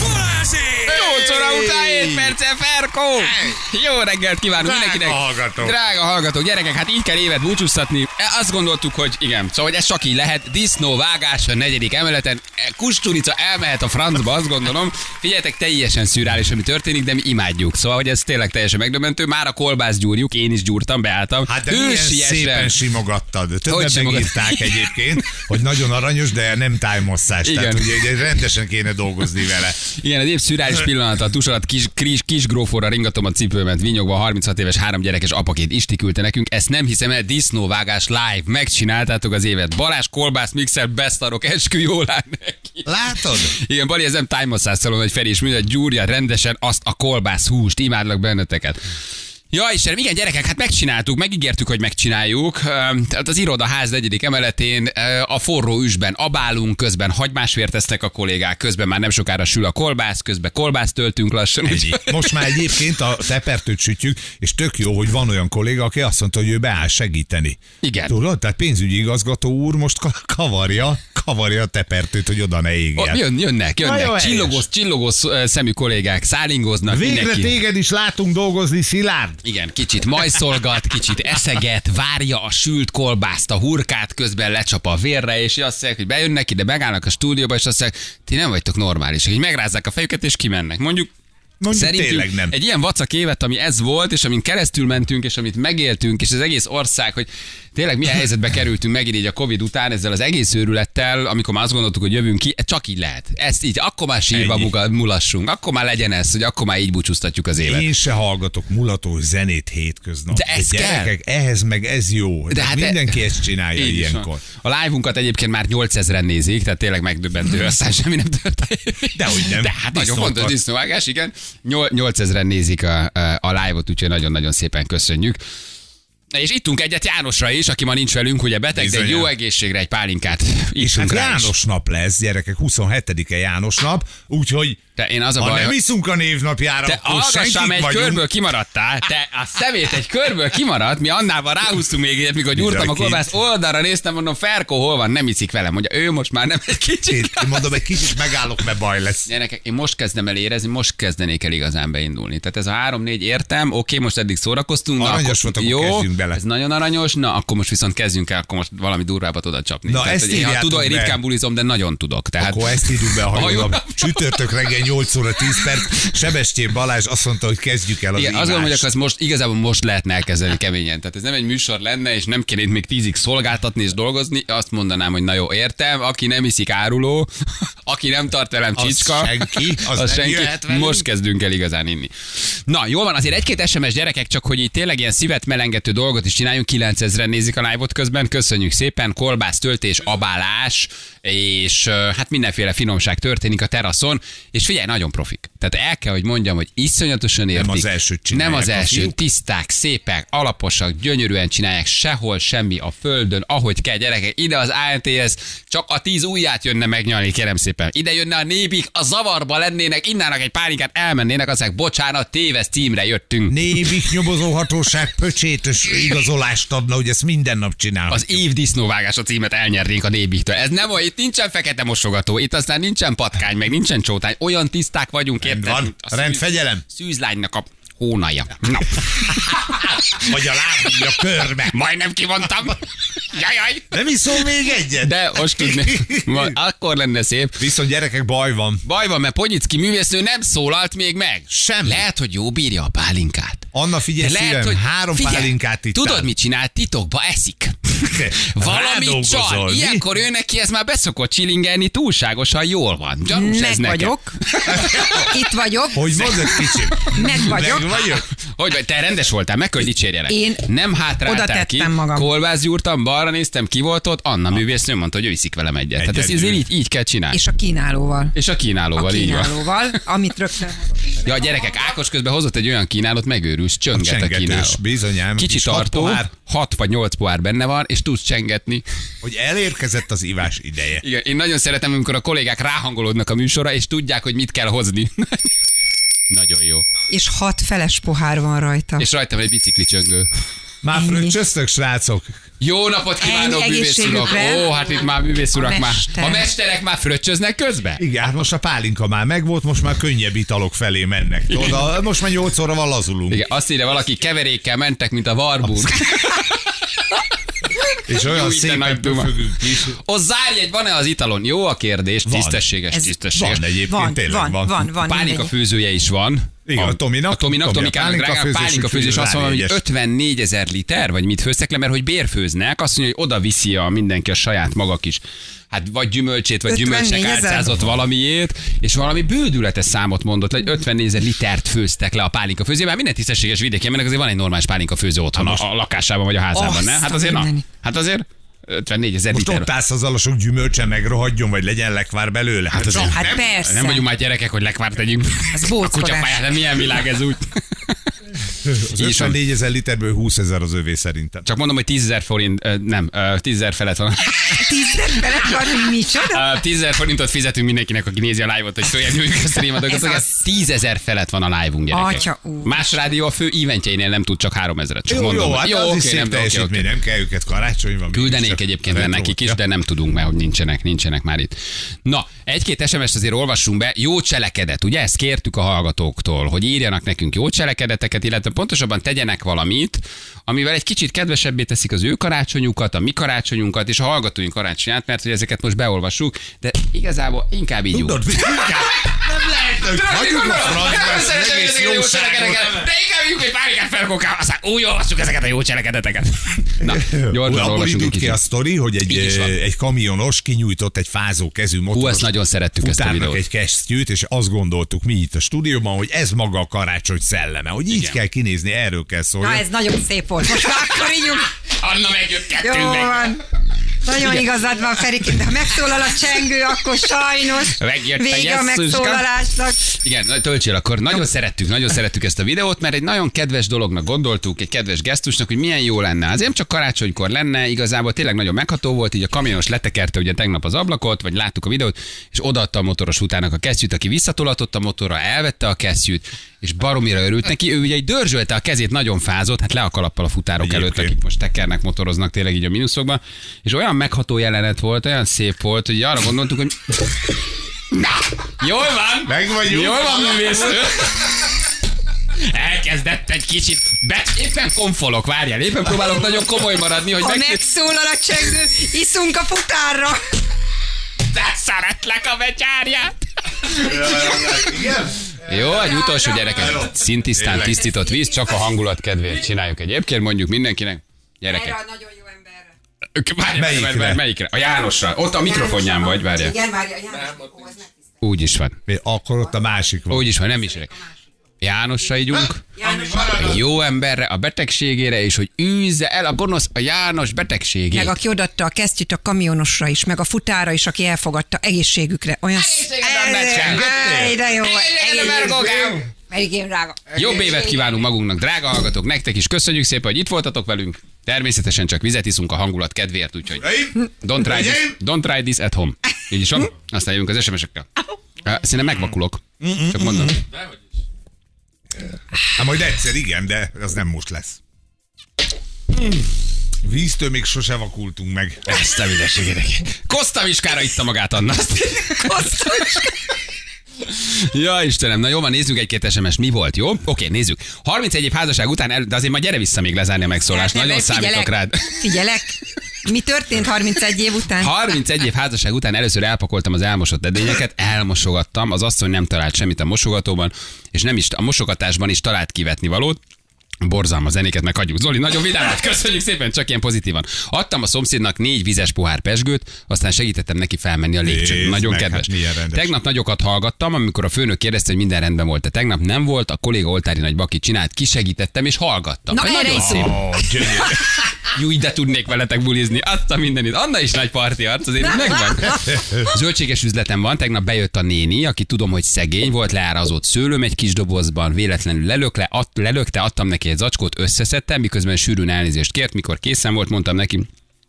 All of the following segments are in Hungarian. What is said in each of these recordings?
Balázsék! 8 óra után 7 perccel Ferkó! Jó reggelt kívánunk Drága mindenkinek! hallgatók. Drága hallgatók, gyerekek, hát így kell évet búcsúztatni. E, Azt gondoltuk, hogy igen, szóval hogy ez csak így lehet. Disznó vágás a negyedik emeleten. E, Kusturica elmehet a francba, azt gondolom. Figyeljetek, teljesen szürális, ami történik, de mi imádjuk. Szóval, hogy ez tényleg teljesen megdöbbentő. Már a kolbász gyúrjuk, én is gyúrtam, beálltam. Hát de milyen Hősiesen. szépen simogattad. Többen megírták egyébként, hogy nagyon aranyos, de nem tájmosszás. Igen. Tehát ugye, ugye rendesen kéne dolgozni vele. Igen, az épp szürális pillanat a tus alatt kis, kis, kis gróforra ringatom a cipőmet, vinyogva 36 éves három gyerekes apaként Isti küldte nekünk. Ezt nem hiszem el, disznóvágás live. Megcsináltátok az évet. Balázs, kolbász, mixer, beszarok, eskü jól áll neki. Látod? Igen, Bali, ez nem tájmasszás szalon, hogy Feri is hogy gyúrja rendesen azt a kolbász húst. Imádlak benneteket. Ja, Istenem, igen, gyerekek, hát megcsináltuk, megígértük, hogy megcsináljuk. Tehát az irodaház negyedik emeletén a forró üsben abálunk, közben hagymásvért tesznek a kollégák, közben már nem sokára sül a kolbász, közben kolbászt töltünk lassan. Úgyhogy- Most már egyébként a tepertőt sütjük, és tök jó, hogy van olyan kolléga, aki azt mondta, hogy ő beáll segíteni. Igen. Tudod? Tehát pénzügyi igazgató úr most ka- kavarja, kavarja a tepertőt, hogy oda ne égjen. Jön, jönnek, Na, jönnek. helyes. Csillogó, csillogó ö, szemű kollégák, szálingoznak. Végre mindenki. téged is látunk dolgozni, Szilárd. Igen, kicsit majszolgat, kicsit eszeget, várja a sült kolbászt, a hurkát, közben lecsap a vérre, és azt mondják, hogy bejönnek ide, megállnak a stúdióba, és azt mondják, ti nem vagytok normálisak. Így megrázzák a fejüket, és kimennek. Mondjuk Mondjuk Szerintünk tényleg nem. egy ilyen vacak évet, ami ez volt, és amin keresztül mentünk, és amit megéltünk, és az egész ország, hogy tényleg milyen helyzetbe kerültünk megint így a Covid után, ezzel az egész őrülettel, amikor már azt gondoltuk, hogy jövünk ki, csak így lehet. Ezt így, akkor már sírva muga- mulassunk, akkor már legyen ez, hogy akkor már így búcsúztatjuk az évet. Én se hallgatok mulató zenét hétköznap. De ez gyerekek, ehhez meg ez jó. De De hát hát e- mindenki ezt csinálja Így ilyenkor. A live-unkat egyébként már 8000-en nézik, tehát tényleg megdöbbentő, aztán semmi nem történik. Dehogy nem. De hát nagyon fontos disznóvágás, igen. Nyol- 8000-en nézik a, a, live-ot, úgyhogy nagyon-nagyon szépen köszönjük. És ittunk egyet Jánosra is, aki ma nincs velünk, ugye beteg, de egy Bizonyám. jó egészségre egy pálinkát iszunk hát rá is. János nap lesz, gyerekek, 27-e János nap, úgyhogy De én az a ha baj, nem hogy- iszunk a névnapjára, te hallgassam, egy vagyunk. körből kimaradtál, te a szemét egy körből kimaradt, mi annával ráhúztunk még egyet, mikor gyúrtam a kolbászt, oldalra néztem, mondom, Ferko hol van, nem iszik velem, mondja, ő most már nem egy kicsit. Én mondom, egy kicsit megállok, mert baj lesz. Gyerekek, én most kezdem el érezni, most kezdenék el igazán beindulni. Tehát ez a három-négy értem, oké, most eddig szórakoztunk. na, Aranyos volt, akkor jó, kezdjünk bele. Ez nagyon aranyos, na akkor most viszont kezdjünk el, akkor most valami durvábbat oda csapni. Na, Tehát, ezt hogy én, ha tudom, én ritkán bulizom, de nagyon tudok. Tehát, Akkor ezt írjuk be a Ha jó hajóra. Csütörtök reggel 8 óra 10 perc. Sebestyén Balázs azt mondta, hogy kezdjük el az igen, azt gondolom, hogy ezt most, igazából most lehetne elkezdeni keményen. Tehát ez nem egy műsor lenne, és nem kéne itt még tízig szolgáltatni és dolgozni. Azt mondanám, hogy na jó, értem, aki nem iszik áruló, aki nem tart velem Az csicska, senki, az nem senki. Most kezdünk el igazán inni. Na, jól van, azért egy-két SMS gyerekek, csak hogy itt tényleg ilyen szívet melengető dolgot is csináljunk, 9000-en nézik a live közben, köszönjük szépen, kolbász, töltés, abálás, és hát mindenféle finomság történik a teraszon, és figyelj, nagyon profik. Tehát el kell, hogy mondjam, hogy iszonyatosan értik. az elsőt csinálják Nem az első, tiszták, szépek, alaposak, gyönyörűen csinálják, sehol semmi a földön, ahogy kell gyerekek. Ide az ANTS csak a tíz ujját jönne megnyalni, kérem szépen. Ide jönne a nébik, a zavarba lennének, innának egy pálinkát elmennének, azek bocsánat, téves címre jöttünk. Névik nyomozó hatóság pöcsétös igazolást adna, hogy ezt minden nap csinál. Az év disznóvágás a címet elnyernénk a nébiktől. Ez nem olyan, itt nincsen fekete mosogató, itt aztán nincsen patkány, meg nincsen csótány. Olyan tiszták vagyunk, érted? van. a Rend, szűz- fegyelem. Szűzlánynak a hónaja. Na, Vagy a lábúja körbe. majdnem kimondtam. Jajaj. Nem iszol még egyet? De most tudni, majd akkor lenne szép. Viszont gyerekek, baj van. Baj van, mert Ponyicki művésznő nem szólalt még meg. Semmi. Lehet, hogy jó bírja a pálinkát. Anna, figyelj De szívem, három figyelj, pálinkát itt Tudod, mit csinál? Titokba eszik. Valami csal. Ilyenkor ő neki ez már beszokott csilingelni, túlságosan jól van. Gyanús ez Meg nekem. vagyok. Itt vagyok. Hogy mondod, kicsim? Meg vagyok. Meg vagyok? Hogy vagy, te rendes voltál, meg kell, hogy dicsérjelek. Én nem hátráltál oda ki, tettem magam. kolbász gyúrtam, balra néztem, ki volt ott, Anna művésznő mondta, hogy ő iszik velem egyet. Tehát ezt Egyedül. azért így, így kell csinálni. És, a kínálóval. és a kínálóval, A így van. kínálóval, amit rögtön Ja, a gyerekek, Ákos közben hozott egy olyan kínálót, megőrülsz, csönget a, Csengetős, kínáló. bizonyám. Kicsi tartó, pohár. 6 vagy 8 pohár benne van, és tudsz csengetni. Hogy elérkezett az ivás ideje. Igen, én nagyon szeretem, amikor a kollégák ráhangolódnak a műsorra, és tudják, hogy mit kell hozni. nagyon jó. És hat feles pohár van rajta. És rajtam egy bicikli csöngő. Már fröccsöztök, srácok? Jó napot kívánok, Ennyi művész urak! egészségükre. Ó, hát itt már művész urak A már. mester. A mesterek már fröccsöznek közben? Igen, hát most a pálinka már megvolt, most már könnyebb italok felé mennek. Oda, most már 8 óra van lazulunk. Igen, azt írja valaki, keverékkel mentek, mint a Warburg. És olyan Jó, szépen böfögünk is. O zárjegy, van-e az italon? Jó a kérdés, Van. tisztességes, Ez tisztességes. Van egyébként, Van, tényleg van, van. van, van. Mindegyik. főzője is van. Igen, a Tominak. A Tominak, Tomi, pálinka főzés, pálinka főzés azt mondom, hogy rájegyes. 54 ezer liter, vagy mit főztek le, mert hogy bérfőznek, azt mondja, hogy oda viszi a mindenki a saját maga kis hát vagy gyümölcsét, vagy 54 gyümölcsnek álcázott valamiét, és valami bődületes számot mondott, hogy 54 ezer litert főztek le a pálinka már minden tisztességes vidéki embernek azért van egy normális pálinka főző otthon, a, a lakásában vagy a házában, Azt ne? Hát a azért, na, hát azért 54 ezer Most liter. ott állsz azzal a sok gyümölcse megrohadjon, vagy legyen lekvár belőle. Hát, azért- Hát persze. Nem vagyunk már gyerekek, hogy lekvárt tegyünk. Az a bóckodás. kutyapályán, de milyen világ ez úgy? az így van. 54 ezer literből 20 ezer az övé szerintem. Csak mondom, hogy 10 ezer forint, nem, ö, 10 ezer felett van. Tízzer felett van, micsoda? Ö, 10 ezer forintot fizetünk mindenkinek, aki nézi a live-ot, hogy följegyüljük a Ez az. 10 ezer felett van a live-unk, gyerekek. Atya úr. Más rádió a fő eventjeinél nem tud csak 3 ezeret. Csak Jó, mondom. jó, hát az oké, is szép nem, teljesítmény, oké. nem kell őket karácsony van. Küldenénk egyébként nekik is, de nem tudunk, mert hogy nincsenek, nincsenek már itt. Na, egy-két SMS-t azért olvassunk be. Jó cselekedet, ugye? Ezt kértük a hallgatóktól, hogy írjanak nekünk jó cselekedeteket, illetve pontosabban tegyenek valamit, amivel egy kicsit kedvesebbé teszik az ő karácsonyukat, a mi karácsonyunkat és a hallgatóink karácsonyát, mert hogy ezeket most beolvassuk, de igazából inkább így jó. Mit? Nem lehet, hogy hagyjuk a francba ezt az egész jóságot. De inkább így, hogy párikát felkok, aztán úgy olvassuk ezeket a jó cselekedeteket. Na, gyorsan Abból indult ki a sztori, hogy egy, eh, egy kamionos kinyújtott egy fázó kezű motoros ezt nagyon szerettük, ezt a videót. egy kesztyűt, és azt gondoltuk mi itt a stúdióban, hogy ez maga a karácsony szelleme, hogy így kell kinézni, erről kell szólni. Na ez nagyon szép volt. Most már akkor ígyunk. Anna megjött Jó kettőnknek. van. Nagyon igazad van, Ferikém, de ha megszólal a csengő, akkor sajnos Megjött a vége a jesszuska. megszólalásnak. Igen, töltsél akkor. Nagyon szerettük, nagyon szerettük ezt a videót, mert egy nagyon kedves dolognak gondoltuk, egy kedves gesztusnak, hogy milyen jó lenne. Azért nem csak karácsonykor lenne, igazából tényleg nagyon megható volt, így a kamionos letekerte ugye tegnap az ablakot, vagy láttuk a videót, és odaadta a motoros utának a kesztyűt, aki visszatolatott a motorra, elvette a kesztyűt, és baromira örült neki. Ő ugye egy dörzsölte a kezét, nagyon fázott, hát le a kalappal a futárok Egyébként. előtt, akik most tekernek, motoroznak tényleg így a mínuszokban. És olyan megható jelenet volt, olyan szép volt, hogy arra gondoltuk, hogy Na, jól van! Meg vagyunk. Jól van, művésző! Elkezdett egy kicsit, be, éppen konfolok, várjál, éppen próbálok nagyon komoly maradni, hogy Ha meg... megszólal a csengő, iszunk a futárra. De szeretlek a becsárját! Igen? Jó, egy utolsó gyerekek. Szintisztán tisztított víz, csak a hangulat kedvéért csináljuk egyébként, mondjuk mindenkinek. Gyerekek. Erre a nagyon jó emberre. Várjál, Melyikre? melyikre? Melyikre? A Jánosra. Ott a mikrofonján vagy, várjál. Igen, várja, János, ne tisztel. Úgy is van. Mi- Akkor ott a másik van. Úgy is van, nem is. Jánosra ígyunk. János, A jó emberre, a betegségére, és hogy űzze el a gonosz a János betegségét. meg aki odaadta a kesztyűt a kamionosra is, meg a futára is, aki elfogadta egészségükre. Olyan Egészségedre, jó. Egészségedre. Merigém drága. Jobb évet kívánunk magunknak, drága hallgatók, nektek is köszönjük szépen, hogy itt voltatok velünk. Természetesen csak vizet iszunk a hangulat kedvéért, úgyhogy don't try, this, don't try this at home. Így is van? Aztán jövünk az SMS-ekkel. Szerintem megvakulok. Csak mondom. Hát majd egyszer igen, de az nem most lesz. Víztől még sose vakultunk meg. Ezt a ügyességedek. Koszta Miskára itta magát Anna. Ja, Istenem, na jó van, nézzük egy-két SMS. Mi volt, jó? Oké, nézzük. 31 év házasság után, el, de azért majd gyere vissza még lezárni a megszólást. Nem, Nagyon nem, számítok figyelek. rád. Figyelek. Mi történt 31 év után? 31 év házasság után először elpakoltam az elmosott edényeket, elmosogattam, az asszony nem talált semmit a mosogatóban, és nem is a mosogatásban is talált kivetni valót. Borzalma zenéket meg hagyjuk. Zoli, nagyon vidám köszönjük szépen, csak ilyen pozitívan. Adtam a szomszédnak négy vizes pohár pesgőt, aztán segítettem neki felmenni a lépcsőn. Nagyon meg, kedves. hát milyen rendes. Tegnap nagyokat hallgattam, amikor a főnök kérdezte, hogy minden rendben volt. Tegnap nem volt, a kolléga oltári nagy baki csinált, kisegítettem és hallgattam. Na, Hát nagyon is szép. Jó, de tudnék veletek bulizni. Azt a mindenit. Anna is nagy parti arc, azért megvan. Zöldséges üzletem van, tegnap bejött a néni, aki tudom, hogy szegény, volt leárazott szőlőm egy kis dobozban, véletlenül lelök, le, ad, lelökte, adtam neki egy zacskót, összeszedtem, miközben sűrűn elnézést kért, mikor készen volt, mondtam neki,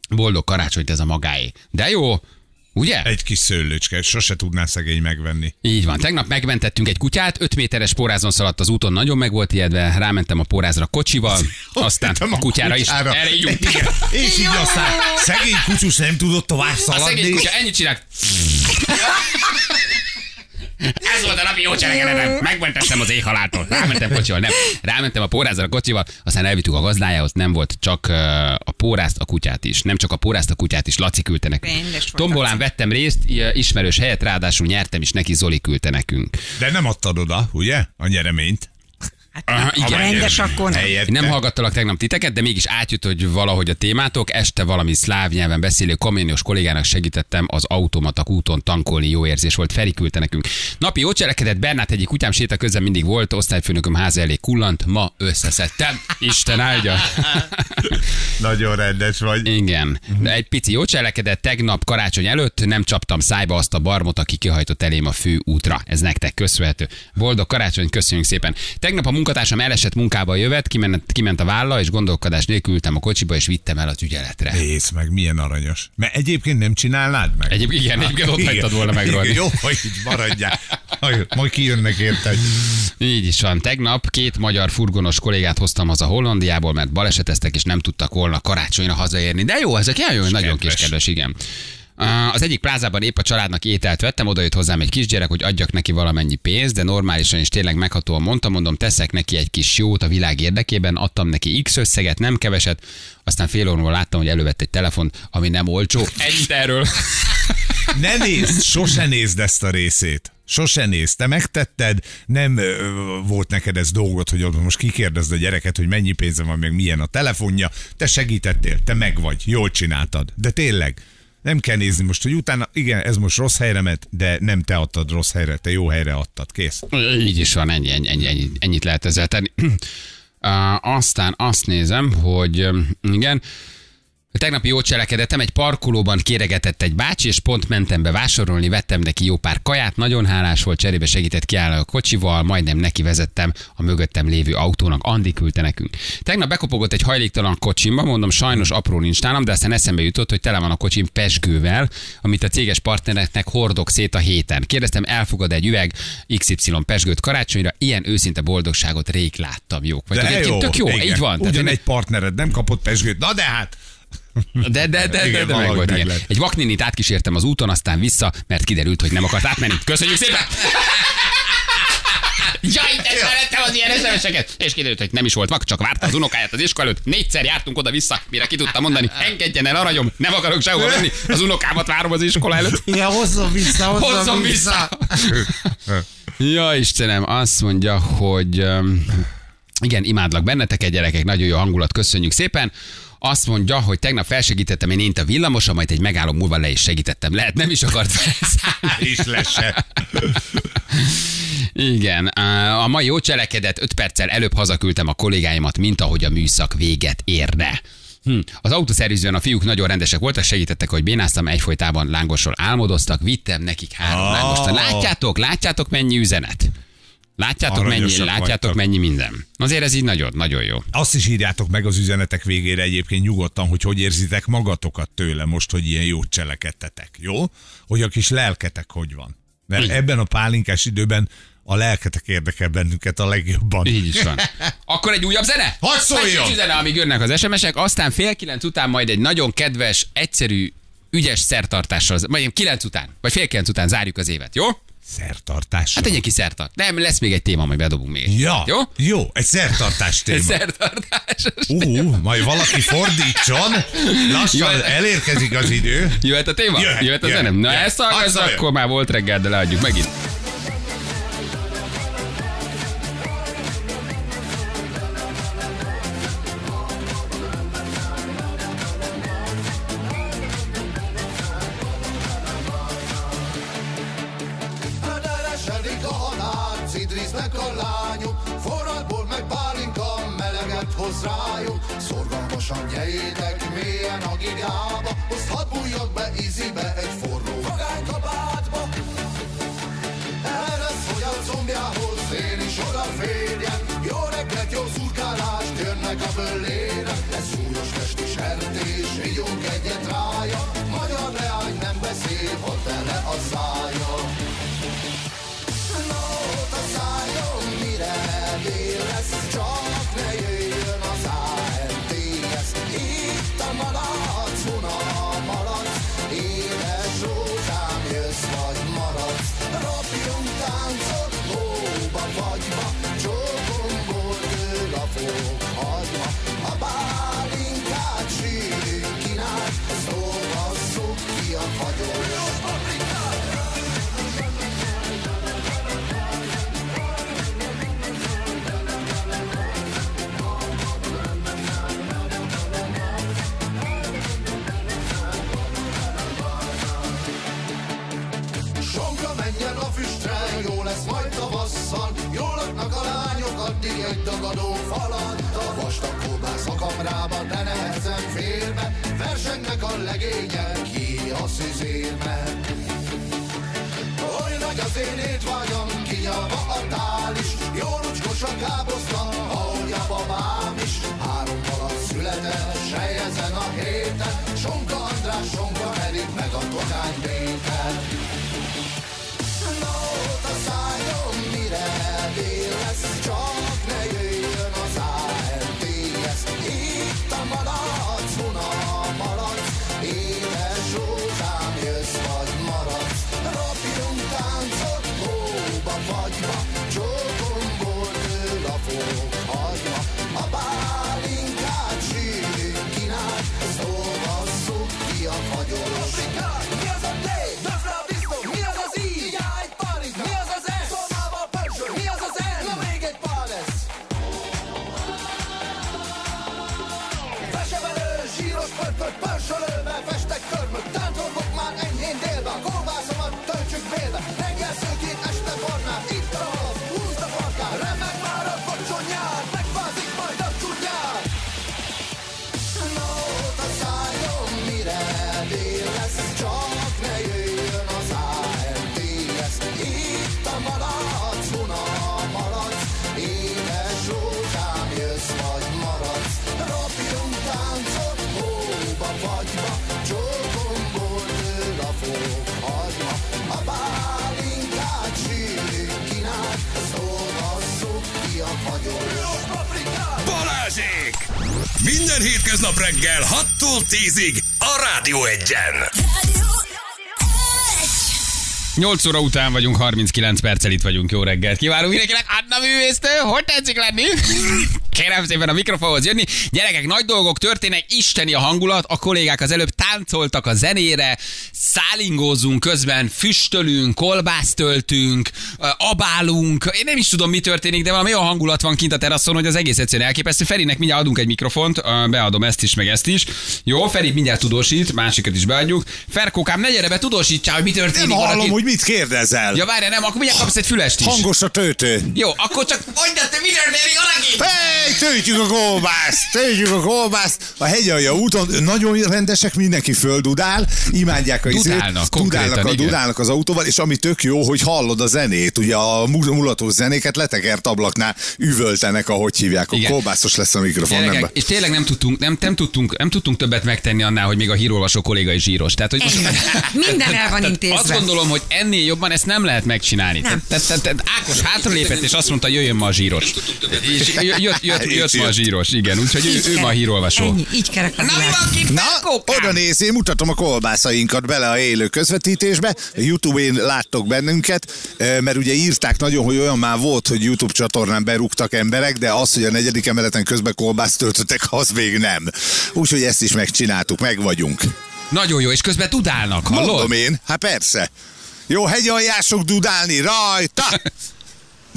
boldog karácsonyt ez a magáé. De jó, Ugye? Egy kis szőlőcske, sose tudná szegény megvenni. Így van. Tegnap megmentettünk egy kutyát, 5 méteres pórázon szaladt az úton, nagyon meg volt ijedve, rámentem a pórázra kocsival, aztán Mentem a kutyára is. Erre így Igen. És így aztán szegény kutyus nem tudott tovább A szegény szaladni. kutya ennyit csinált. Ez volt a napi jó cselekedetem. Megmentettem az éjhaláltól. Rámentem kocsival, nem. Rámentem a pórázra a kocsival, aztán elvittük a gazdájához, nem volt csak a pórázt, a kutyát is. Nem csak a pórázt, a kutyát is. Laci küldte nekünk. Tombolán Laci. vettem részt, ismerős helyet, ráadásul nyertem is neki, Zoli küldte nekünk. De nem adtad oda, ugye? A nyereményt. Aha, Ha igen. rendes, akkor nem. Helyette. Nem hallgattalak tegnap titeket, de mégis átjött, hogy valahogy a témátok. Este valami szláv nyelven beszélő kaménios kollégának segítettem az automatak úton tankolni. Jó érzés volt. Feri küldte nekünk. Napi jó cselekedet, Bernát egyik kutyám séta közben mindig volt, osztályfőnököm ház elé kullant, ma összeszedtem. Isten áldja. Nagyon rendes vagy. Igen. De egy pici jó cselekedet, tegnap karácsony előtt nem csaptam szájba azt a barmot, aki kihajtott elém a fő útra. Ez nektek köszönhető. Boldog karácsony, köszönjük szépen. Tegnap a munkatársam elesett munkába jövet, kiment, kiment a válla, és gondolkodás nélkül ültem a kocsiba, és vittem el az ügyeletre. Nézd meg, milyen aranyos. Mert egyébként nem csinálnád meg? Egyébként igen, egyébként ott Igen. hagytad volna Igen, megrolni. Jó, hogy így maradjál. Majd- kijönnek érted. Így is van. Tegnap két magyar furgonos kollégát hoztam haza Hollandiából, mert baleseteztek, és nem tudtak volna karácsonyra hazaérni. De jó, ezek nagyon, nagyon kis kedves, igen. Az egyik plázában épp a családnak ételt vettem, oda jött hozzám egy kisgyerek, hogy adjak neki valamennyi pénzt, de normálisan is tényleg meghatóan mondtam, mondom, teszek neki egy kis jót a világ érdekében, adtam neki X összeget, nem keveset, aztán fél óra láttam, hogy elővett egy telefont, ami nem olcsó. Ennyit erről. Ne nézd, sose nézd ezt a részét. Sose nézd. Te megtetted, nem ö, volt neked ez dolgot, hogy most kikérdezd a gyereket, hogy mennyi pénze van, meg milyen a telefonja. Te segítettél, te meg vagy, jól csináltad. De tényleg, nem kell nézni most, hogy utána, igen, ez most rossz helyre ment, de nem te adtad rossz helyre, te jó helyre adtad, kész. Így is van, ennyi, ennyi, ennyi, ennyi, ennyit lehet ezzel tenni. Aztán azt nézem, hogy igen, Tegnapi jó cselekedetem, egy parkolóban kéregetett egy bácsi, és pont mentem be vásárolni, vettem neki jó pár kaját, nagyon hálás volt, cserébe segített kiállni a kocsival, majdnem neki vezettem a mögöttem lévő autónak, Andi küldte nekünk. Tegnap bekopogott egy hajléktalan kocsimba, mondom, sajnos apró nincs nálam, de aztán eszembe jutott, hogy tele van a kocsim pesgővel, amit a céges partnereknek hordok szét a héten. Kérdeztem, elfogad egy üveg XY pesgőt karácsonyra, ilyen őszinte boldogságot rég láttam. Jók vagy. Egyébként tök jó, igen. így van. Ugyan egy partnered nem kapott pesgőt, na de hát. De, de, de, de, Igen, de meg volt, meg igen. lett. Egy vakninit átkísértem az úton, aztán vissza, mert kiderült, hogy nem akart átmenni. Köszönjük szépen! Jaj, te szerettem az ilyen esemeseket! És kiderült, hogy nem is volt vak, csak várta az unokáját az iskola előtt. Négyszer jártunk oda-vissza, mire ki tudta mondani, engedjen el aranyom, nem akarok sehova menni, az unokámat várom az iskola előtt. Ja, hozzon vissza, Hozzon vissza! Ja, Istenem, azt mondja, hogy um, igen, imádlak benneteket, gyerekek, nagyon jó hangulat, köszönjük szépen. Azt mondja, hogy tegnap felsegítettem én ént a villamosa, majd egy megálló múlva le is segítettem. Lehet, nem is akart felszállni. És lesse. Igen, a mai jó cselekedet 5 perccel előbb hazaküldtem a kollégáimat, mint ahogy a műszak véget érne. Hm. Az autószervizben a fiúk nagyon rendesek voltak, segítettek, hogy bénáztam, egyfolytában lángosról álmodoztak, vittem nekik három Ah. lángost. Látjátok, látjátok mennyi üzenet? Látjátok mennyi, látjátok vagytok. mennyi minden. Azért ez így nagyon, nagyon jó. Azt is írjátok meg az üzenetek végére egyébként nyugodtan, hogy hogy érzitek magatokat tőle most, hogy ilyen jót cselekedtetek, jó? Hogy a kis lelketek hogy van. Mert ebben a pálinkás időben a lelketek érdekel bennünket a legjobban. Így is van. Akkor egy újabb zene? Hadd szóljon! Egy zene, amíg jönnek az SMS-ek, aztán fél kilenc után majd egy nagyon kedves, egyszerű, ügyes szertartással, vagy kilenc után, vagy fél kilenc után zárjuk az évet, jó? Szertartás. Hát egy kis szertart. Nem, lesz még egy téma, majd bedobunk még. Ja, Jó? jó, egy szertartás téma. Egy szertartás. Ú, majd valaki fordítson, lassan Jó. elérkezik az idő. Jöhet a téma? Jöhet, Jöhet a jöhet, zenem? Na jöhet. ezt Hadd hallgass, akkor már volt reggel, de leadjuk megint. Minden hétköznap reggel 6-tól 10-ig a Rádió Egyen. 8 óra után vagyunk, 39 perccel itt vagyunk. Jó reggelt kívánunk mindenkinek. Anna művésztő, hogy tetszik lenni? Kérem szépen a mikrofonhoz jönni. Gyerekek, nagy dolgok történnek, isteni a hangulat. A kollégák az előbb táncoltak a zenére, szálingózunk közben, füstölünk, kolbászt töltünk, ö, abálunk. Én nem is tudom, mi történik, de valami olyan hangulat van kint a teraszon, hogy az egész egyszerűen elképesztő. Ferinek mindjárt adunk egy mikrofont, beadom ezt is, meg ezt is. Jó, Feri mindjárt tudósít, másikat is beadjuk. Ferkókám, ne gyere be, tudósítsál, hogy mi történik. Nem hallom, valaki- hogy mit kérdezel. Ja, várj, nem, akkor mindjárt kapsz egy fülest is. Hangos a töltő. Jó, akkor csak mondd, te mi történik? Hey, töltjük a kolbászt, töltjük a kolbászt. A hegyalja úton nagyon rendesek, mindenki földudál, imádják a izét. Dudálnak, dudálnak, a, dudálnak az autóval, és ami tök jó, hogy hallod a zenét. Ugye a mu- mulatós zenéket letekert ablaknál üvöltenek, ahogy hívják. A kolbászos lesz a mikrofon, nem Gyerekek, be. és tényleg nem tudtunk, nem, nem, tudtunk, nem tudtunk többet megtenni annál, hogy még a hírolvasó kolléga is zsíros. Tehát, hogy most, Minden el van intézve. Azt gondolom, hogy ennél jobban ezt nem lehet megcsinálni. Nem. Tehát, tehát, tehát Ákos hátralépett, és azt mondta, jöjjön ma a zsíros. És jött, jött, jött, jött ma a zsíros, igen. Úgyhogy ő, ő ma a hírolvasó. Ennyi, így kerek a Na mi van kint? Na, oda néz, én mutatom a kolbászainkat bele a élő közvetítésbe. Youtube-én láttok bennünket, mert ugye írták nagyon, hogy olyan már volt, hogy YouTube csatornán berúgtak emberek, de az, hogy a negyedik emeleten közben kolbászt töltöttek, az még nem. Úgyhogy ezt is megcsináltuk, meg vagyunk. Nagyon jó, és közben tudálnak, hallod? Mondom én, hát persze. Jó, hegyaljások dudálni, rajta!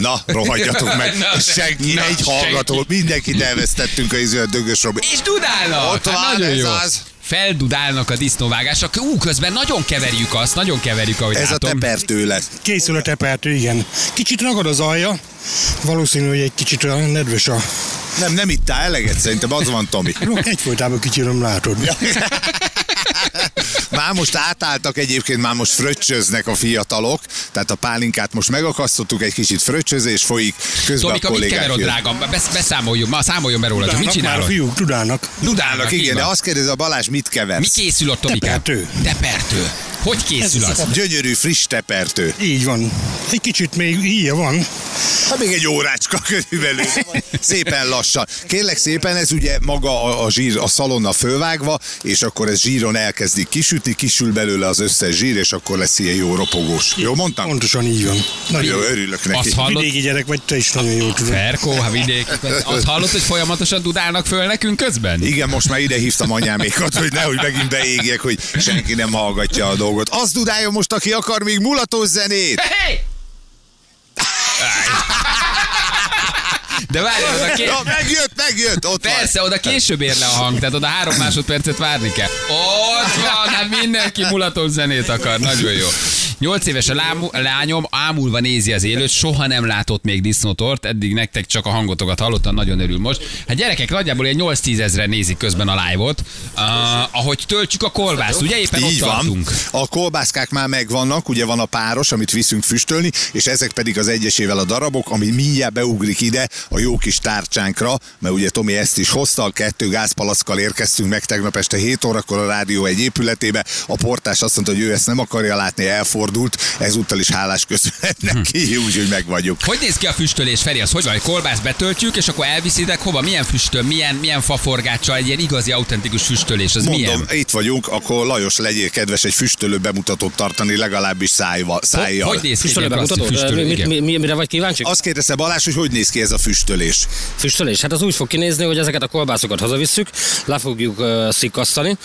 Na, rohadjatok meg. Na, Senki, na, egy hallgató, mindenkit elvesztettünk a iző a dögös Robi. És dudálnak! Ott van, nagyon ez jó. az. Feldudálnak a disznóvágások. Ú, közben nagyon keverjük azt, nagyon keverjük, ahogy Ez a látom. tepertő lesz. Készül a tepertő, igen. Kicsit ragad az alja, valószínű, hogy egy kicsit a nedves a... Nem, nem ittál eleget, szerintem az van, Tomi. Egyfolytában kicsirom látod. Már most átálltak egyébként, már most fröccsöznek a fiatalok, tehát a pálinkát most megakasztottuk, egy kicsit fröccsözés folyik, közben Tomika, a mit kollégák keverod, jön. drágam? Besz, beszámoljon, ma számoljon be róla, hogy mit Tudálnak már a csinálod? fiúk, tudálnak. Dudálnak, így igen, de azt kérdezi a Balázs, mit keversz? Mi készül ott, Tomikám? Tepertő. Tepertő. Hogy készül Ez az Gyönyörű, friss tepertő. Így van. Egy kicsit még híja van. Hát még egy órácska körülbelül. Szépen lassan. Kérlek szépen, ez ugye maga a, a zsír a szalonna fölvágva, és akkor ez zsíron elkezdik kisütni, kisül belőle az összes zsír, és akkor lesz ilyen jó ropogós. Jó mondtam? Pontosan így van. Nagyon Jó, örülök neki. Azt hallod? Vidéki gyerek vagy, te is nagyon jól tudod. Ferkó, ha vidék. Azt hallod, hogy folyamatosan dudálnak föl nekünk közben? Igen, most már ide hívtam anyámékat, hogy nehogy megint beégjek, hogy senki nem hallgatja a dolgot. Az dudáljon most, aki akar még mulatós zenét. Hey! De várj, oda ké... Ja, megjött, megjött, ott van. Persze, oda később ér le a hang, tehát oda három másodpercet várni kell. Ott van, hát mindenki mulatos zenét akar, nagyon jó. 8 éves a lányom, ámulva nézi az élőt, soha nem látott még disznótort, eddig nektek csak a hangotokat hallottam, nagyon örül most. Hát gyerekek, nagyjából ilyen 8-10 ezeren nézik közben a live-ot, uh, ahogy töltjük a kolbászt, ugye éppen ott Így van. tartunk. A kolbászkák már megvannak, ugye van a páros, amit viszünk füstölni, és ezek pedig az egyesével a darabok, ami mindjárt beugrik ide a jó kis tárcsánkra, mert ugye Tomi ezt is hozta, a kettő gázpalaszkkal érkeztünk meg tegnap este 7 órakor a rádió egy épületébe. A portás azt mondta, hogy ő ezt nem akarja látni, elfordult, ezúttal is hálás köszönet neki, úgyhogy meg vagyunk. Hogy néz ki a füstölés, Feri? Az hogy van, hogy kolbászt betöltjük, és akkor elviszitek hova? Milyen füstöl, milyen, milyen faforgáccsal, egy ilyen igazi, autentikus füstölés, az Mondom, milyen? itt vagyunk, akkor Lajos legyél kedves egy füstölő bemutatót tartani, legalábbis szájval, szájjal. hogy néz ki klasszik mutatod? füstölő? Mi, mi, mi, mire vagy kíváncsi? Azt kérdezte Balázs, hogy hogy néz ki ez a füstölés. Füstölés. Hát az úgy fog kinézni, hogy ezeket a kolbászokat hazavisszük, le fogjuk uh, szikkasztani,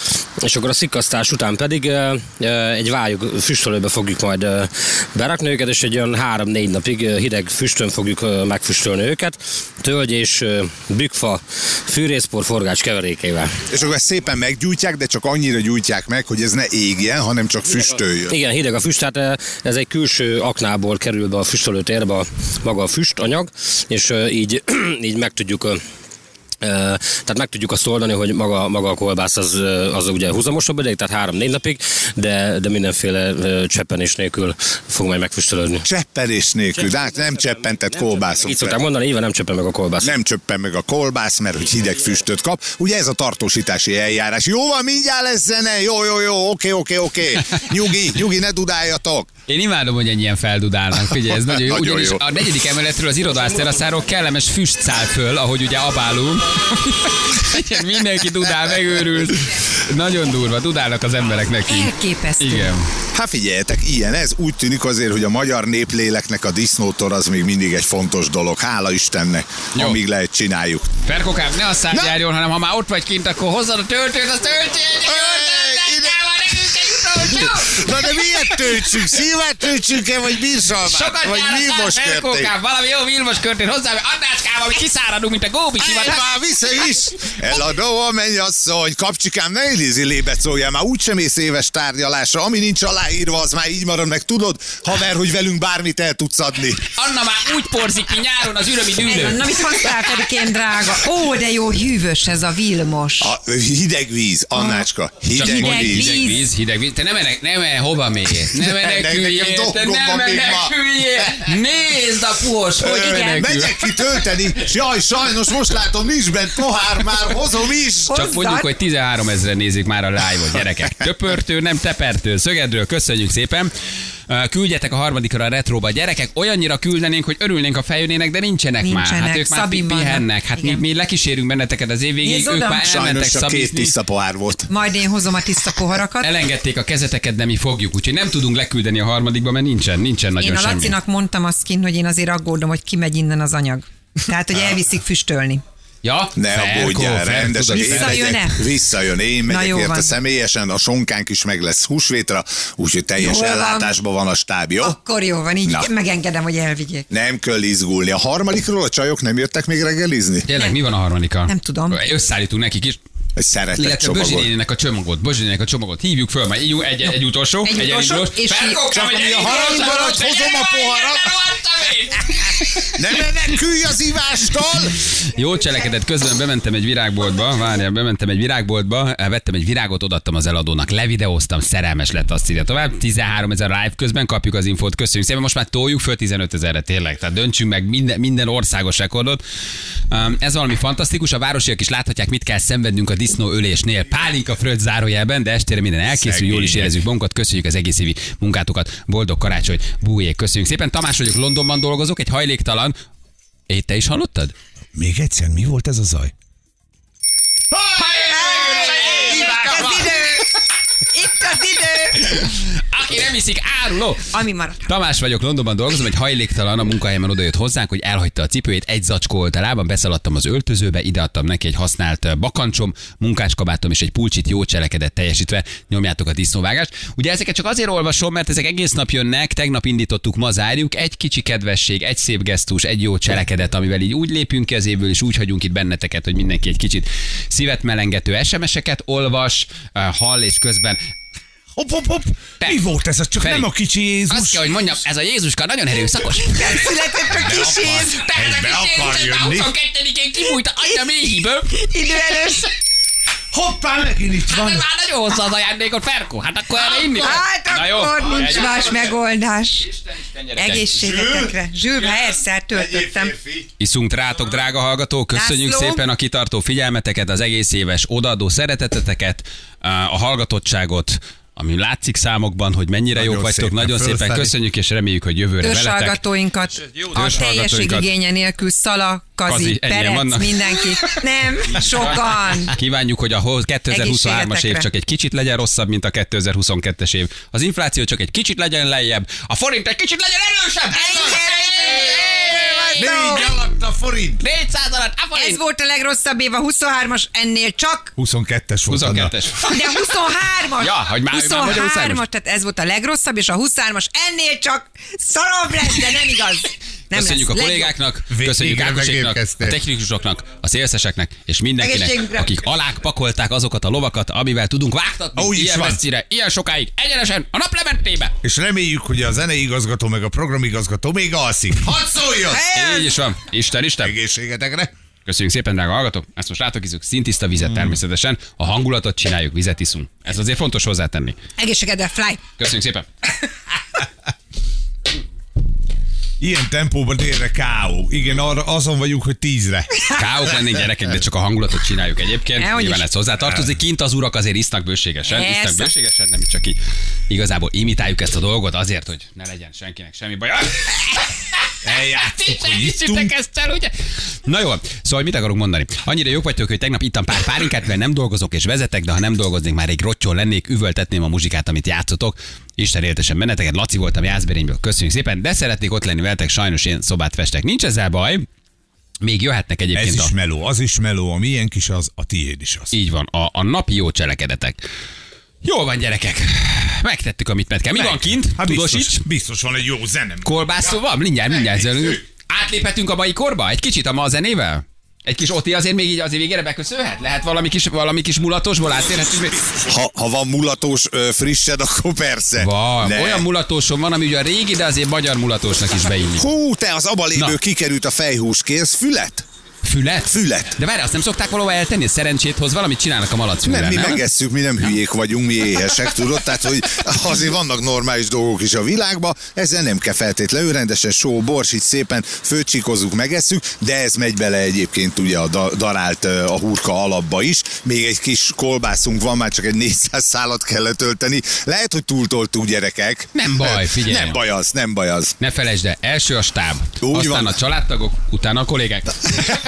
és akkor a szikkasztás után pedig uh, uh, egy vályog füstölőbe fogjuk majd uh, berakni őket, és egy olyan három-négy napig hideg füstön fogjuk megfüstölni őket, tölgy és bükfa, fűrészpor, forgács keverékével. És akkor ezt szépen meggyújtják, de csak annyira gyújtják meg, hogy ez ne égjen, hanem csak füstöljön. Igen, hideg a füst, tehát eh, ez egy külső aknából kerül be a füstölőtérbe maga a füstanyag, és így, így meg tudjuk tehát meg tudjuk azt oldani, hogy maga, maga a kolbász az, az ugye húzamosabb ideig, tehát három-négy napig, de, de mindenféle cseppenés nélkül fog majd megfüstölődni. Cseppenés nélkül, de hát nem cseppentett kolbászok. Így szokták mondani, így van, nem cseppen meg a kolbász. Nem csöppen meg a kolbász, mert hogy hideg füstöt kap. Ugye ez a tartósítási eljárás. Jó van, mindjárt lesz zene. Jó, jó, jó, oké, oké, oké. Nyugi, nyugi, ne dudáljatok. Én imádom, hogy ennyien feldudálnak. Figyelj, ez nagyon jó. Nagyon Ugyanis jó. a negyedik emeletről az irodaház teraszáról kellemes füst száll föl, ahogy ugye abálunk. Igen, Mindenki dudál, megőrült. Nagyon durva, dudálnak az emberek neki. Elképesztő. Igen. Hát figyeljetek, ilyen ez. Úgy tűnik azért, hogy a magyar népléleknek a disznótor az még mindig egy fontos dolog. Hála Istennek, Jó. amíg lehet csináljuk. Ferkokám, ne a szád járjon, hanem ha már ott vagy kint, akkor hozzad a töltőt, az ide- Na de miért töltsünk? Szilvát töltsünk-e, vagy bírsalmát? Sokat vagy Vilmos körtét? Valami jó Vilmos körtét hozzá, Annácskám, hogy kiszáradunk, mint a góbi Egy sivatag. már vissza is! Eladó a mennyasszony, kapcsikám, ne Elizi lébet szóljál, már úgysem ész éves tárgyalásra, ami nincs aláírva, az már így marad meg, tudod, haver, hogy velünk bármit el tudsz adni. Anna már úgy porzik ki nyáron az ürömi dűlő. Na, mit hoztál, drága? Ó, de jó hűvös ez a Vilmos. A hideg víz, Annácska, Csak hideg, hideg mondj, víz. hideg víz. hideg víz. Te nem menek, nem menek, hova mész? Nem meneküljél, te nem még meneküljél. Nézd a puhos, hogy menekül. Megyek ki tölteni, és jaj, sajnos most látom, nincs bent pohár, már hozom is. Csak mondjuk, hogy 13 ezeren nézik már a live-ot, gyerekek. Töpörtől, nem tepertől, szögedről, köszönjük szépen. Küldjetek a harmadikra a retroba. Gyerekek, olyannyira küldenénk, hogy örülnénk, ha feljönnének, de nincsenek, már. Hát Nincsenek, ők már pihennek. Hát mi, Igen. mi lekísérünk benneteket az év végéig, ők már elmentek Sajnos csak két tiszta pohár volt. Majd én hozom a tiszta poharakat. Elengedték a kezeteket, de mi fogjuk, úgyhogy nem tudunk leküldeni a harmadikba, mert nincsen, nincsen nagyon Én a semmi. Lacinak mondtam azt kint, hogy én azért aggódom, hogy kimegy innen az anyag. Tehát, hogy elviszik füstölni. Ja, Ne aggódjál, Én Visszajön-e? megyek, Visszajön, én Na, megyek jó érte van. személyesen, a sonkánk is meg lesz húsvétra, úgyhogy teljes Jól van. ellátásban van a stáb, jó? Akkor jó van, így Na. megengedem, hogy elvigyék. Nem kell izgulni. A harmadikról a csajok nem jöttek még reggelizni? Tényleg, mi van a harmadika? Nem tudom. Összeállítunk nekik is. Egy szeretett Illetve csomagot. Bözsinének a csomagot, Bözsinének a csomagot. Hívjuk föl, majd egy, egy, egy utolsó, Egy egy, egy utolsó, és csak hogy a van, hozom a gyere, poharat. Ne menekülj az ivástól! Jó cselekedet, közben bementem egy virágboltba, várjál, bementem egy virágboltba, eh, vettem egy virágot, odaadtam az eladónak, levideóztam, szerelmes lett, azt írja tovább. 13 ezer live közben kapjuk az infót, köszönjük szépen, most már toljuk föl 15 ezerre tényleg, tehát döntsünk meg minden, minden országos rekordot. Um, Ez valami fantasztikus, a városiak is láthatják, mit kell szenvednünk a disznó ölésnél. Pálinka fröccs zárójelben, de estére minden elkészül, jól is Szegények. érezzük magunkat, köszönjük az egész évi munkátokat, boldog karácsony, bújék, köszönjük szépen. Tamás vagyok, Londonban dolgozok, egy hajléktalan. É, te is hallottad? Még egyszer, mi volt ez a zaj? Itt az idő! Itt az idő! Aki nem iszik, áruló! Ami maradt. Tamás vagyok, Londonban dolgozom, egy hajléktalan a munkahelyemen odajött hozzánk, hogy elhagyta a cipőjét, egy zacskó volt a lábam, beszaladtam az öltözőbe, ideadtam neki egy használt bakancsom, munkáskabátom és egy pulcsit jó cselekedet teljesítve, nyomjátok a disznóvágást. Ugye ezeket csak azért olvasom, mert ezek egész nap jönnek, tegnap indítottuk, ma zárjuk, egy kicsi kedvesség, egy szép gesztus, egy jó cselekedet, amivel így úgy lépünk ki az évből, és úgy hagyunk itt benneteket, hogy mindenki egy kicsit szívet melengető SMS-eket olvas, hall, és közben Hopp, hopp, hopp. Te. Mi volt ez? Csak Feri. nem a kicsi Jézus. Azt kell, hogy mondjam, ez a Jézuska nagyon erőszakos. Született a kis Jézus. Ez be akar jönni. 22-én kibújt a méhiből. Idő először. Hoppá, megint itt Hát van. ez már nagyon hosszú az ajándékot, Ferko. Hát akkor erre inni. Hát Na jó. akkor nincs Egy- más megoldás. Egészségetekre. Zsűr, persze, töltöttem. Iszunk rátok, drága hallgatók, köszönjük László. szépen a kitartó figyelmeteket, az egész éves odaadó szereteteteket, a hallgatottságot, ami látszik számokban, hogy mennyire Nagyon jók vagytok. szépen Nagyon szépen fölfelé. köszönjük, és reméljük, hogy jövőre veletek. Törzshallgatóinkat a Törzshallgatóinkat. teljességigénye nélkül Szala, Kazi, Kazi, Perec, vannak? mindenki. Nem, sokan. Kívánjuk, hogy a hoz- 2023-as év csak egy kicsit legyen rosszabb, mint a 2022-es év. Az infláció csak egy kicsit legyen lejjebb, a forint egy kicsit legyen erősebb. Négy alatt a forint. 400 alatt, a forint. Ez volt a legrosszabb év, a 23-as ennél csak 22-es volt. Anna. 22-es. de 23-as. Ja, hogy már- már vagy a 23-as. 23-as, tehát ez volt a legrosszabb, és a 23-as ennél csak szarabb lesz, de nem igaz. Nem Köszönjük lesz. a Legjobb. kollégáknak, Végre köszönjük Ákoséknak, a technikusoknak, a szélszeseknek, és mindenkinek, akik alák pakolták azokat a lovakat, amivel tudunk vágtatni Úgy is ilyen messzire, ilyen sokáig, egyenesen a naplementébe. És reméljük, hogy a zeneigazgató meg a programigazgató még alszik. Hadd szóljon! Így is van. Isten, Isten. Egészségetekre! Köszönjük szépen, drága hallgatók. Ezt most rátok. Szintiszta vizet természetesen. A hangulatot csináljuk, vizet iszunk. Ez azért fontos hozzátenni. Egészségedre, fly. Köszönjük szépen. Ilyen tempóban délre K.O. Igen, arra, azon vagyunk, hogy tízre. Káok lennénk gyerekek, de csak a hangulatot csináljuk egyébként. Dehogy Nyilván ez hozzátartozik. Kint az urak azért isznak bőségesen. Persze. Isznak bőségesen, nem csak ki. Igazából imitáljuk ezt a dolgot azért, hogy ne legyen senkinek semmi baj. Eljátszunk, hogy Hiszitek ittunk. ezt el, ugye? Na jó, szóval mit akarok mondani? Annyira jók vagytok, hogy tegnap ittam pár pálinkát, mivel nem dolgozok és vezetek, de ha nem dolgoznék, már egy rottyol lennék, üvöltetném a muzsikát, amit játszotok. Isten éltesen benneteket, Laci voltam Jászberényből, köszönjük szépen, de szeretnék ott lenni veletek, sajnos én szobát festek. Nincs ezzel baj, még jöhetnek Ez egyébként is a... meló, az is meló, a milyen kis az, a tiéd is az. Így van, a, a napi jó cselekedetek. Jól van, gyerekek. Megtettük, amit meg kell. Mi van kint? Hát biztos, Tudósíts? biztos van egy jó zenem. Kolbászó van? Mindjárt, mindjárt. Megnézzük. Átléphetünk a mai korba? Egy kicsit a ma zenével? Egy kis Oti azért még így azért végére beköszönhet? Lehet valami kis, valami kis mulatosból áttérhetünk? még? Ha, ha van mulatós ö, frissed, akkor persze. Van. Ne. Olyan mulatósom van, ami ugye a régi, de azért magyar mulatósnak is beillik. Hú, te az abaléből Na. kikerült a fejhús, kérsz fület? Fület? Fület. De várj, azt nem szokták valahol eltenni? Szerencsét hoz, valamit csinálnak a malacfülvel, Nem, nem? mi megesszük, mi nem hülyék vagyunk, mi éhesek, tudod? Tehát, hogy azért vannak normális dolgok is a világban, ezzel nem kell feltétlenül rendesen só, bors, így szépen főcsikozzuk, megesszük, de ez megy bele egyébként ugye a da- darált a hurka alapba is. Még egy kis kolbászunk van, már csak egy 400 szálat kellett tölteni. Lehet, hogy túltoltuk gyerekek. Nem baj, figyelj. Nem baj az, nem baj az. Ne felejtsd el, első a stáb, Úgy aztán van. a családtagok, utána a kollégák.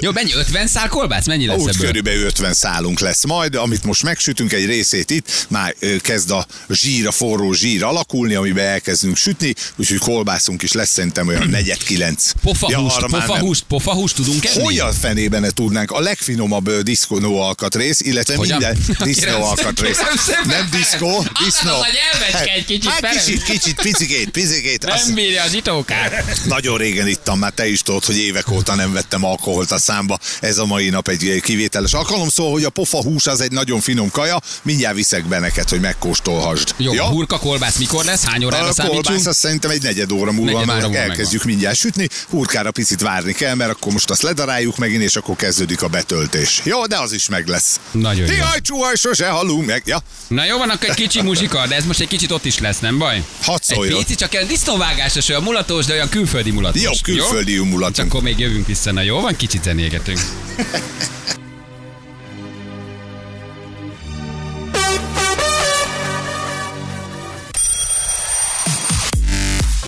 Jó, mennyi? 50 szál kolbász? Mennyi lesz Úgy ebből? körülbelül 50 szálunk lesz majd, amit most megsütünk egy részét itt, már kezd a zsír, a forró zsír alakulni, amiben elkezdünk sütni, úgyhogy kolbászunk is lesz szerintem olyan negyed kilenc. Pofahúst, nem. pofahúst, pofahúst tudunk enni? Hogy a fenében ne tudnánk? A legfinomabb ö, diszkó alkatrész, illetve Hogyan? minden disznó alkatrész. Nem diszkó, disznó. A nyelvecske egy kicsit, Hát kicsit, kicsit, picikét, picikét. Nem bírja az itókát. nagyon régen ittam, már te is tudod, hogy évek óta nem vettem alkoholt a számba. Ez a mai nap egy kivételes alkalom, szóval, hogy a pofa hús az egy nagyon finom kaja, mindjárt viszek be neked, hogy megkóstolhasd. Jó, ja? a hurka kolbász mikor lesz? Hány órára A kolbász azt szerintem egy negyed óra múlva Negyed már óra múlva elkezdjük mindjárt sütni. Hurkára picit várni kell, mert akkor most azt ledaráljuk megint, és akkor kezdődik a betöltés. Jó, de az is meg lesz. Nagyon jó. Jaj, csuhaj, sose halunk meg. Ja, Na jó, van akkor egy kicsi muzsika, de ez most egy kicsit ott is lesz, nem baj? Hadd Egy szóljon. pici, csak olyan disznóvágásos, olyan mulatós, de olyan külföldi mulatós. jó, külföldi És humulatunk. akkor még jövünk vissza. Na jó, van, majd kicsit zenélgetünk.